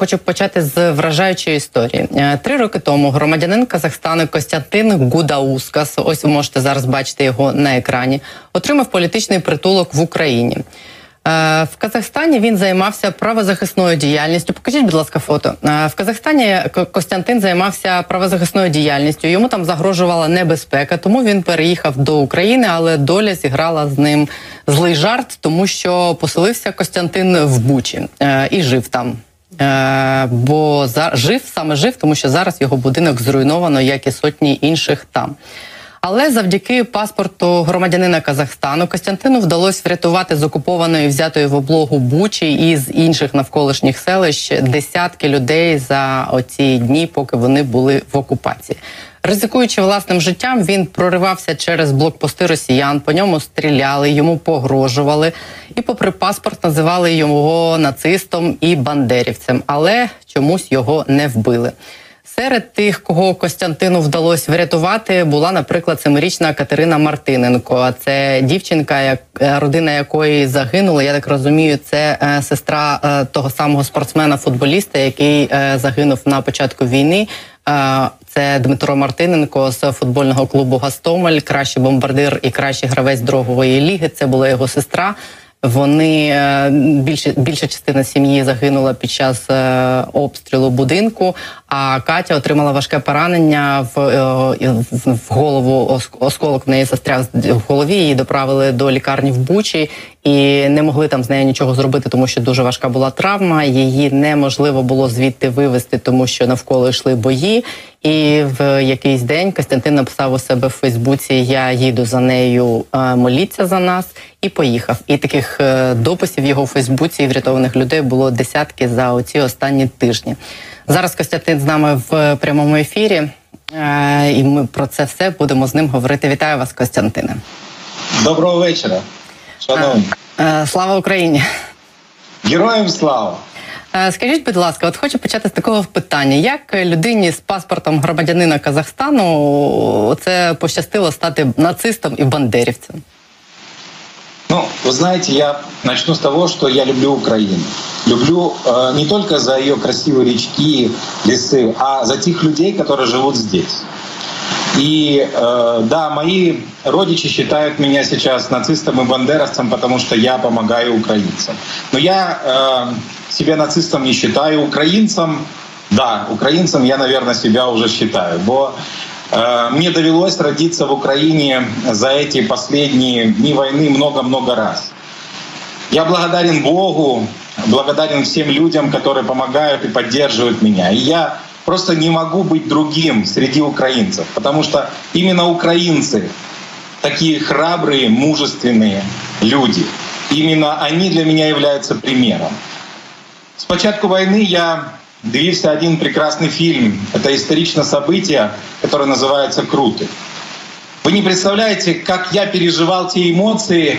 Хочу почати з вражаючої історії. Е, три роки тому громадянин Казахстану Костянтин Гудаускас, ось ви можете зараз бачити його на екрані, отримав політичний притулок в Україні. Е, в Казахстані він займався правозахисною діяльністю. Покажіть, будь ласка, фото. Е, в Казахстані Костянтин займався правозахисною діяльністю. Йому там загрожувала небезпека, тому він переїхав до України, але доля зіграла з ним злий жарт, тому що поселився Костянтин в Бучі і жив там. Е, бо жив саме жив, тому що зараз його будинок зруйновано, як і сотні інших там. Але завдяки паспорту громадянина Казахстану Костянтину вдалося врятувати з окупованої взятої в облогу Бучі і з інших навколишніх селищ десятки людей за оці дні, поки вони були в окупації. Ризикуючи власним життям, він проривався через блокпости росіян. По ньому стріляли, йому погрожували, і, попри паспорт, називали його нацистом і бандерівцем, але чомусь його не вбили. Серед тих, кого Костянтину вдалося врятувати, була, наприклад, семирічна Катерина Мартиненко. Це дівчинка, як е, родина якої загинула. Я так розумію, це е, сестра е, того самого спортсмена-футболіста, який е, загинув на початку війни. Е, це Дмитро Мартиненко з футбольного клубу Гастомель, кращий бомбардир і кращий гравець другої ліги. Це була його сестра. Вони е, більше більша частина сім'ї загинула під час е, обстрілу будинку. А Катя отримала важке поранення в е, в голову. осколок в неї застряг в голові. Її доправили до лікарні в Бучі і не могли там з нею нічого зробити, тому що дуже важка була травма. Її неможливо було звідти вивезти, тому що навколо йшли бої. І в якийсь день Костянтин написав у себе в Фейсбуці: Я їду за нею, моліться за нас, і поїхав. І таких дописів його у Фейсбуці і врятованих людей було десятки за оці останні тижні. Зараз Костянтин з нами в прямому ефірі, е, і ми про це все будемо з ним говорити. Вітаю вас, Костянтине. Доброго вечора. Шановні. Е, е, слава Україні. Героям слава. Скажіть, будь ласка, от хочу почати з такого питання: як людині з паспортом громадянина Казахстану це пощастило стати нацистом і бандерівцем? Ну, вы знаете, я начну с того, что я люблю Украину. Люблю э, не только за ее красивые речки, лесы, а за тех людей, которые живут здесь. И э, да, мои родичи считают меня сейчас нацистом и бандеровцем, потому что я помогаю украинцам. Но я э, себя нацистом не считаю, украинцем, да, украинцем я, наверное, себя уже считаю. Бо Э, мне довелось родиться в Украине за эти последние дни войны много-много раз. Я благодарен Богу, благодарен всем людям, которые помогают и поддерживают меня. И я просто не могу быть другим среди украинцев, потому что именно украинцы такие храбрые, мужественные люди. Именно они для меня являются примером. С початку войны я дивився один прекрасный фильм. Это историчное событие, которое называется «Круты». Вы не представляете, как я переживал те эмоции,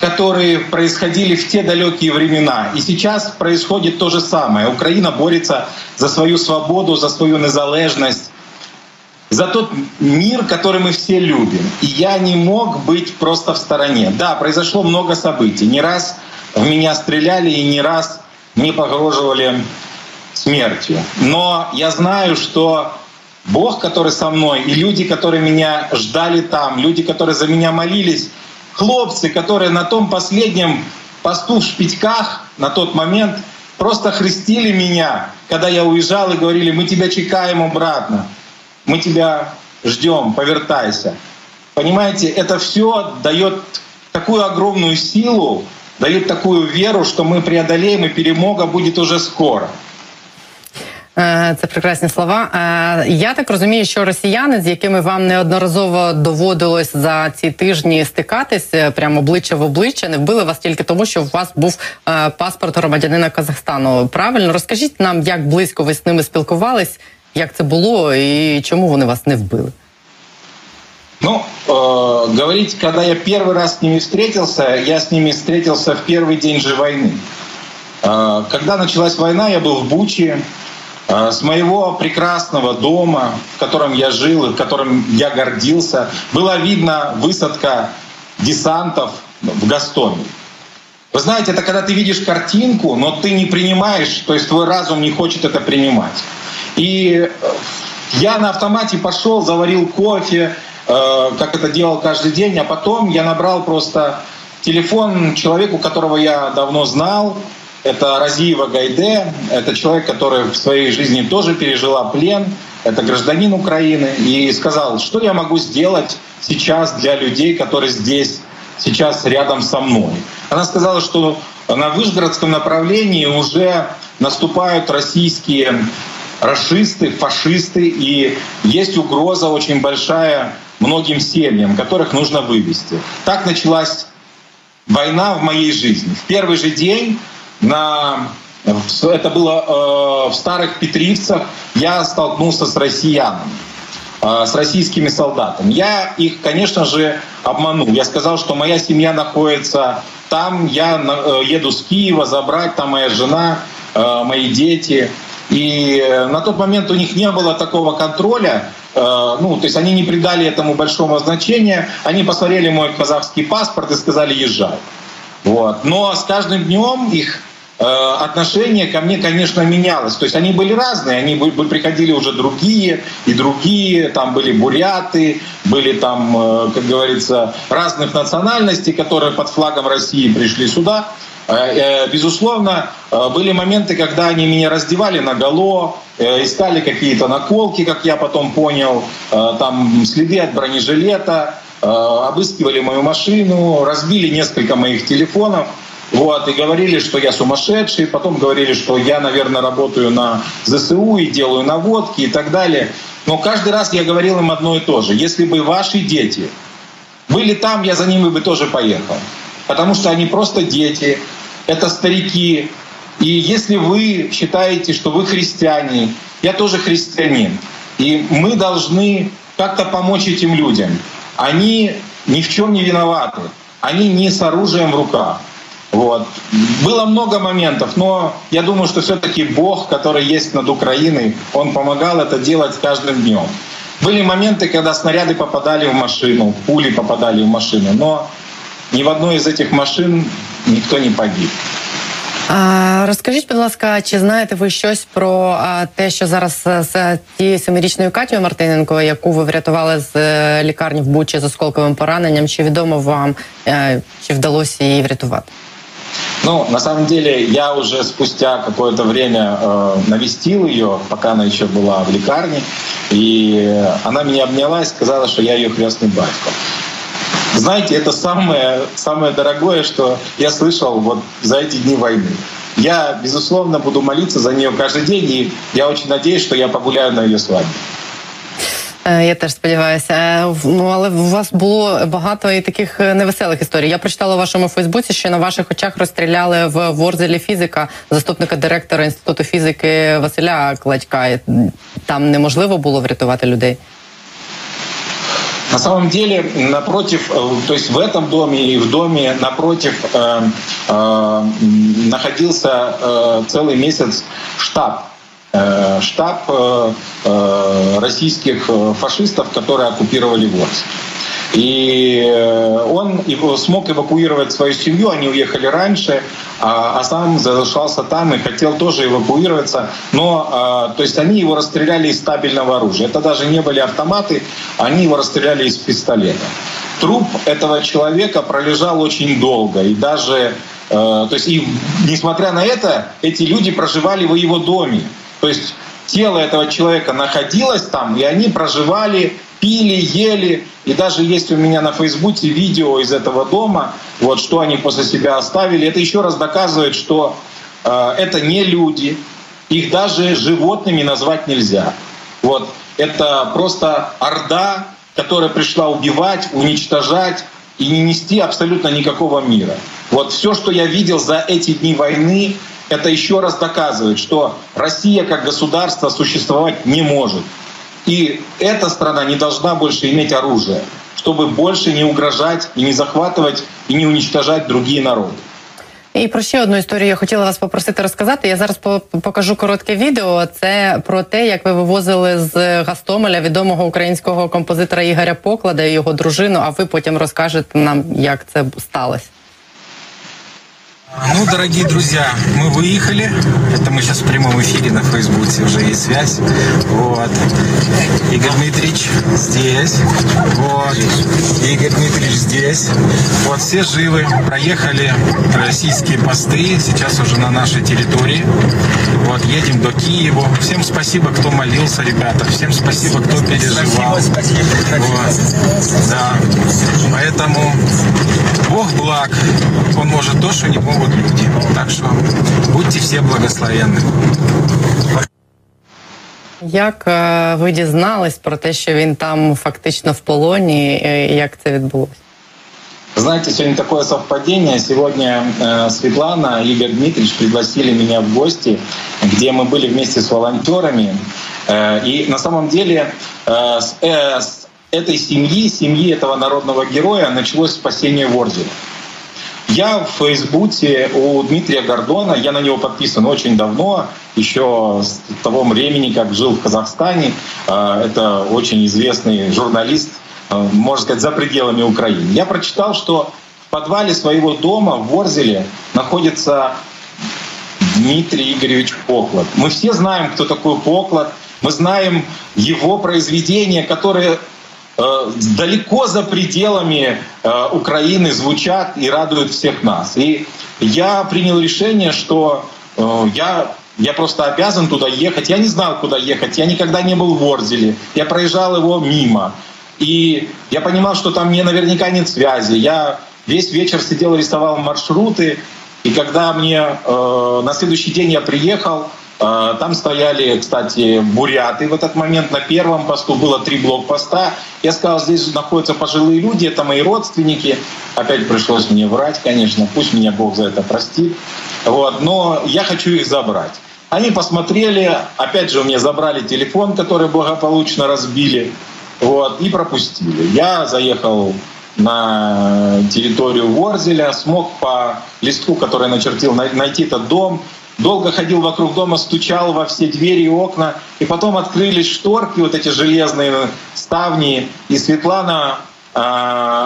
которые происходили в те далекие времена. И сейчас происходит то же самое. Украина борется за свою свободу, за свою незалежность, за тот мир, который мы все любим. И я не мог быть просто в стороне. Да, произошло много событий. Не раз в меня стреляли и не раз мне погроживали смертью. Но я знаю, что Бог, который со мной, и люди, которые меня ждали там, люди, которые за меня молились, хлопцы, которые на том последнем посту в Шпитьках на тот момент просто хрестили меня, когда я уезжал и говорили, мы тебя чекаем обратно, мы тебя ждем, повертайся. Понимаете, это все дает такую огромную силу, дает такую веру, что мы преодолеем, и перемога будет уже скоро. Е, це прекрасні слова. Е, я так розумію, що росіяни, з якими вам неодноразово доводилось за ці тижні стикатись е, прямо обличчя в обличчя, не вбили вас тільки тому, що у вас був паспорт громадянина Казахстану. Правильно розкажіть нам, як близько ви з ними спілкувались, як це було і чому вони вас не вбили? Ну, э, говорить, когда я первый раз с ними встретился, я с ними встретился в первый день же войны. Э, когда началась война, я был в Буче, а, с моего прекрасного дома, в котором я жил и в котором я гордился, была видна высадка десантов в Гастомель. Вы знаете, это когда ты видишь картинку, но ты не принимаешь, то есть твой разум не хочет это принимать. И э, я на автомате пошел, заварил кофе, э, как это делал каждый день, а потом я набрал просто телефон человеку, которого я давно знал. Это Разиева Гайде, это человек, который в своей жизни тоже пережила плен, это гражданин Украины, и сказал, что я могу сделать сейчас для людей, которые здесь, сейчас рядом со мной. Она сказала, что на Вышгородском направлении уже наступают российские расисты, фашисты, и есть угроза очень большая многим семьям, которых нужно вывести. Так началась война в моей жизни. В первый же день на это было э, в старых Петривцах, я столкнулся с россиянами, э, с российскими солдатами. Я их, конечно же, обманул. Я сказал, что моя семья находится там, я э, еду с Киева забрать, там моя жена, э, мои дети. И э, на тот момент у них не было такого контроля, э, ну, то есть они не придали этому большого значения, они посмотрели мой казахский паспорт и сказали «езжай». Вот. Но с каждым днем их э, отношение ко мне, конечно, менялось. То есть они были разные, они приходили уже другие и другие, там были буряты, были там, как говорится, разных национальностей, которые под флагом России пришли сюда. Э, э, безусловно, э, были моменты, когда они меня раздевали на голо, искали какие-то наколки, как я потом понял, там следы от бронежилета, обыскивали мою машину, разбили несколько моих телефонов. Вот, и говорили, что я сумасшедший, потом говорили, что я, наверное, работаю на ЗСУ и делаю наводки и так далее. Но каждый раз я говорил им одно и то же. Если бы ваши дети были там, я за ними бы тоже поехал потому что они просто дети, это старики. И если вы считаете, что вы христиане, я тоже христианин, и мы должны как-то помочь этим людям Они ни в чем не виноваты, они не с оружием в руках. Вот. Было много моментов, но я думаю, что все-таки Бог, который есть над Украиной, Он помогал это делать каждым днем. Были моменты, когда снаряды попадали в машину, пули попадали в машину, но ні в одной із цих машин ніхто не погиб. А, Розкажіть, будь ласка, чи знаєте ви щось про а, те, що зараз е, з тією семирічною Катєю Мартиненко, яку ви врятували з е, лікарні в Бучі з осколковим пораненням? Чи відомо вам, е, чи вдалося її врятувати? Ну, на самом деле, я уже спустя какое-то время э, навестил ее, пока она еще была в лекарне, и она меня обняла и сказала, что я ее крестный батько. Знаете, это самое, самое дорогое, что я слышал вот за эти дни войны. Я, безусловно, буду молиться за нее каждый день, и я очень надеюсь, что я погуляю на ее свадьбе. Я теж сподіваюся. Ну але у вас було багато і таких невеселих історій. Я прочитала у вашому Фейсбуці, що на ваших очах розстріляли в Ворзелі фізика, заступника директора інституту фізики Василя Кладька. Там неможливо було врятувати людей. На самом деле, напротив, э, то есть в этом доме и в доме напротив э, э, находился э, целый месяц штаб э, штаб э, российских фашистов, которые оккупировали Ворск. И он смог эвакуировать свою семью, они уехали раньше, а, а сам задержался там и хотел тоже эвакуироваться. Но, а, то есть они его расстреляли из стабильного оружия. Это даже не были автоматы, они его расстреляли из пистолета. Труп этого человека пролежал очень долго. И даже, э, то есть и несмотря на это, эти люди проживали в его доме. То есть тело этого человека находилось там, и они проживали пили, ели. И даже есть у меня на Фейсбуке видео из этого дома, вот что они после себя оставили. Это еще раз доказывает, что э, это не люди, их даже животными назвать нельзя. Вот это просто орда, которая пришла убивать, уничтожать и не нести абсолютно никакого мира. Вот все, что я видел за эти дни войны, это еще раз доказывает, что Россия как государство существовать не может. И эта страна не должна больше иметь оружие, чтобы больше не угрожать и не захватывать и не уничтожать другие народы. І про ще одну історію я хотіла вас попросити розказати. Я зараз покажу коротке відео. Це про те, як ви вивозили з Гастомеля відомого українського композитора Ігоря Поклада і його дружину. А ви потім розкажете нам, як це сталося. Ну, дорогие друзья, мы выехали. Это мы сейчас в прямом эфире на Фейсбуке уже есть связь. Вот. Игорь Дмитриевич здесь. Вот. Игорь Дмитриевич здесь. Вот все живы. Проехали российские посты. Сейчас уже на нашей территории. Вот, едем до Киева. Всем спасибо, кто молился, ребята. Всем спасибо, кто переживал. Спасибо, спасибо. Вот. Да. Поэтому Бог благ. Он может то, что не могут люди. Так що будьте всі благословенні. Як е, ви дізнались про те, що він там фактично в полоні, е, і як це відбулося? Знаете, сегодня такое совпадение. Сегодня э, Светлана и Игорь Дмитриевич пригласили меня в гости, где мы были вместе с волонтерами. Э, и на самом деле э, с, э, с этой семьи, семьи этого народного героя началось спасение Ворзеля. я в Фейсбуке у Дмитрия Гордона, я на него подписан очень давно, еще с того времени, как жил в Казахстане. Э, это очень известный журналист, э, можно сказать, за пределами Украины. Я прочитал, что в подвале своего дома в Ворзеле находится Дмитрий Игоревич Поклад. Мы все знаем, кто такой Поклад. Мы знаем его произведения, которые далеко за пределами э, Украины звучат и радуют всех нас. И я принял решение, что э, я я просто обязан туда ехать. Я не знал, куда ехать. Я никогда не был в Ворзеле. Я проезжал его мимо. И я понимал, что там мне наверняка нет связи. Я весь вечер сидел, рисовал маршруты. И когда мне э, на следующий день я приехал, там стояли, кстати, буряты в этот момент. На первом посту было три блокпоста. Я сказал, здесь находятся пожилые люди, это мои родственники. Опять пришлось мне врать, конечно. Пусть меня Бог за это простит. Вот. Но я хочу их забрать. Они посмотрели, опять же, у меня забрали телефон, который благополучно разбили, вот, и пропустили. Я заехал на территорию Ворзеля, смог по листку, который начертил, найти этот дом, долго ходил вокруг дома, стучал во все двери и окна, и потом открылись шторки, вот эти железные ставни, и Светлана э,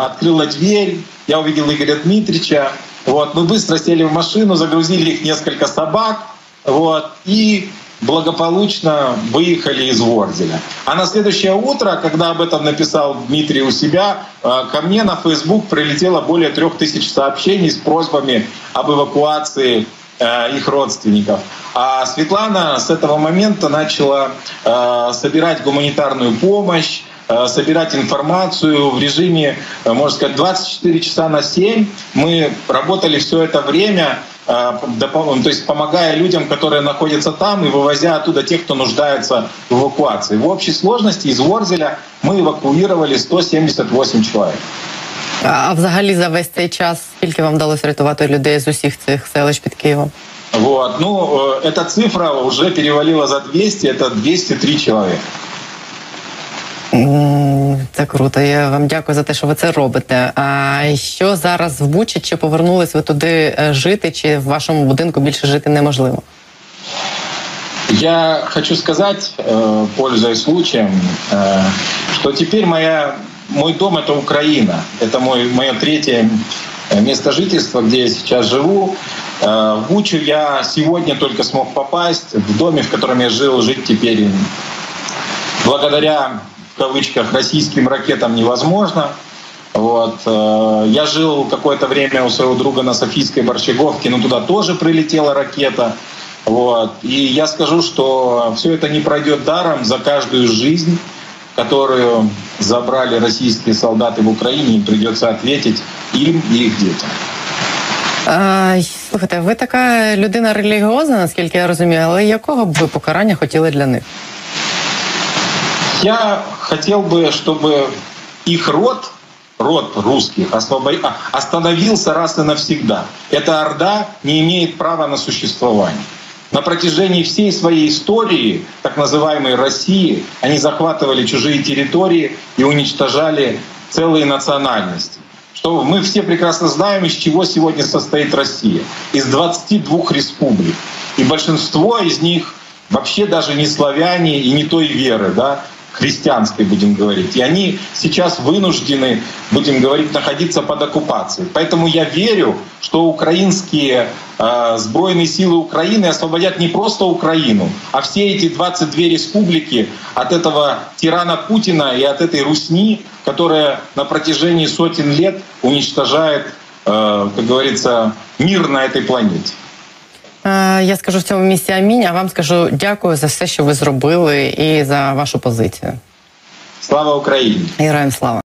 открыла дверь, я увидел Игоря Дмитриевича, вот, мы быстро сели в машину, загрузили их несколько собак, вот, и благополучно выехали из Ворзеля. А на следующее утро, когда об этом написал Дмитрий у себя, а, ко мне на Facebook прилетело более трех тысяч сообщений с просьбами об эвакуации их родственников. А Светлана с этого момента начала э, собирать гуманитарную помощь, э, собирать информацию в режиме, можно сказать, 24 часа на 7. Мы работали все это время, то есть помогая людям, которые находятся там, и вывозя оттуда тех, кто нуждается в эвакуации. В общей сложности из Ворзеля мы эвакуировали 178 человек. А взагалі за весь цей час скільки вам вдалося рятувати людей з усіх цих селищ під Києвом? Вот. Ну, э, эта цифра уже перевалила за 200, это 203 человека. Це круто. Я вам дякую за те, що ви це робите. А що зараз в Бучі? Чи повернулись ви туди е, жити, чи в вашому будинку більше жити неможливо? Я хочу сказать, э, пользуясь случаем, э, что теперь моя мой дом — это Украина. Это мой, мое третье э, место жительства, где я сейчас живу. Э, в Бучу я сегодня только смог попасть. В доме, в котором я жил, жить теперь благодаря, в кавычках, российским ракетам невозможно. Вот. Э, я жил какое-то время у своего друга на Софийской Борщеговке, но туда тоже прилетела ракета. Вот. И я скажу, что все это не пройдет даром за каждую жизнь которую забрали российские солдаты в Украине, им придется ответить им и их детям. А, слухайте, ви така людина релігіозна, наскільки я розумію, але якого б ви покарання хотіли для них? Я хотел бы, чтобы их род, род русских, освобод... остановился раз и навсегда. Эта орда не имеет права на существование. На протяжении всей своей истории, так называемой России, они захватывали чужие территории и уничтожали целые национальности. Что мы все прекрасно знаем, из чего сегодня состоит Россия. Из 22 республик. И большинство из них вообще даже не славяне и не той веры. Да? Христианской, будем говорить. И они сейчас вынуждены, будем говорить, находиться под оккупацией. Поэтому я верю, что украинские э, сбройные силы Украины освободят не просто Украину, а все эти 22 республики от этого тирана Путина и от этой русни, которая на протяжении сотен лет уничтожает, э, как говорится, мир на этой планете. Е, Я скажу в цьому місці амінь, а вам скажу дякую за все, що ви зробили, і за вашу позицію. Слава Украине! Героям слава.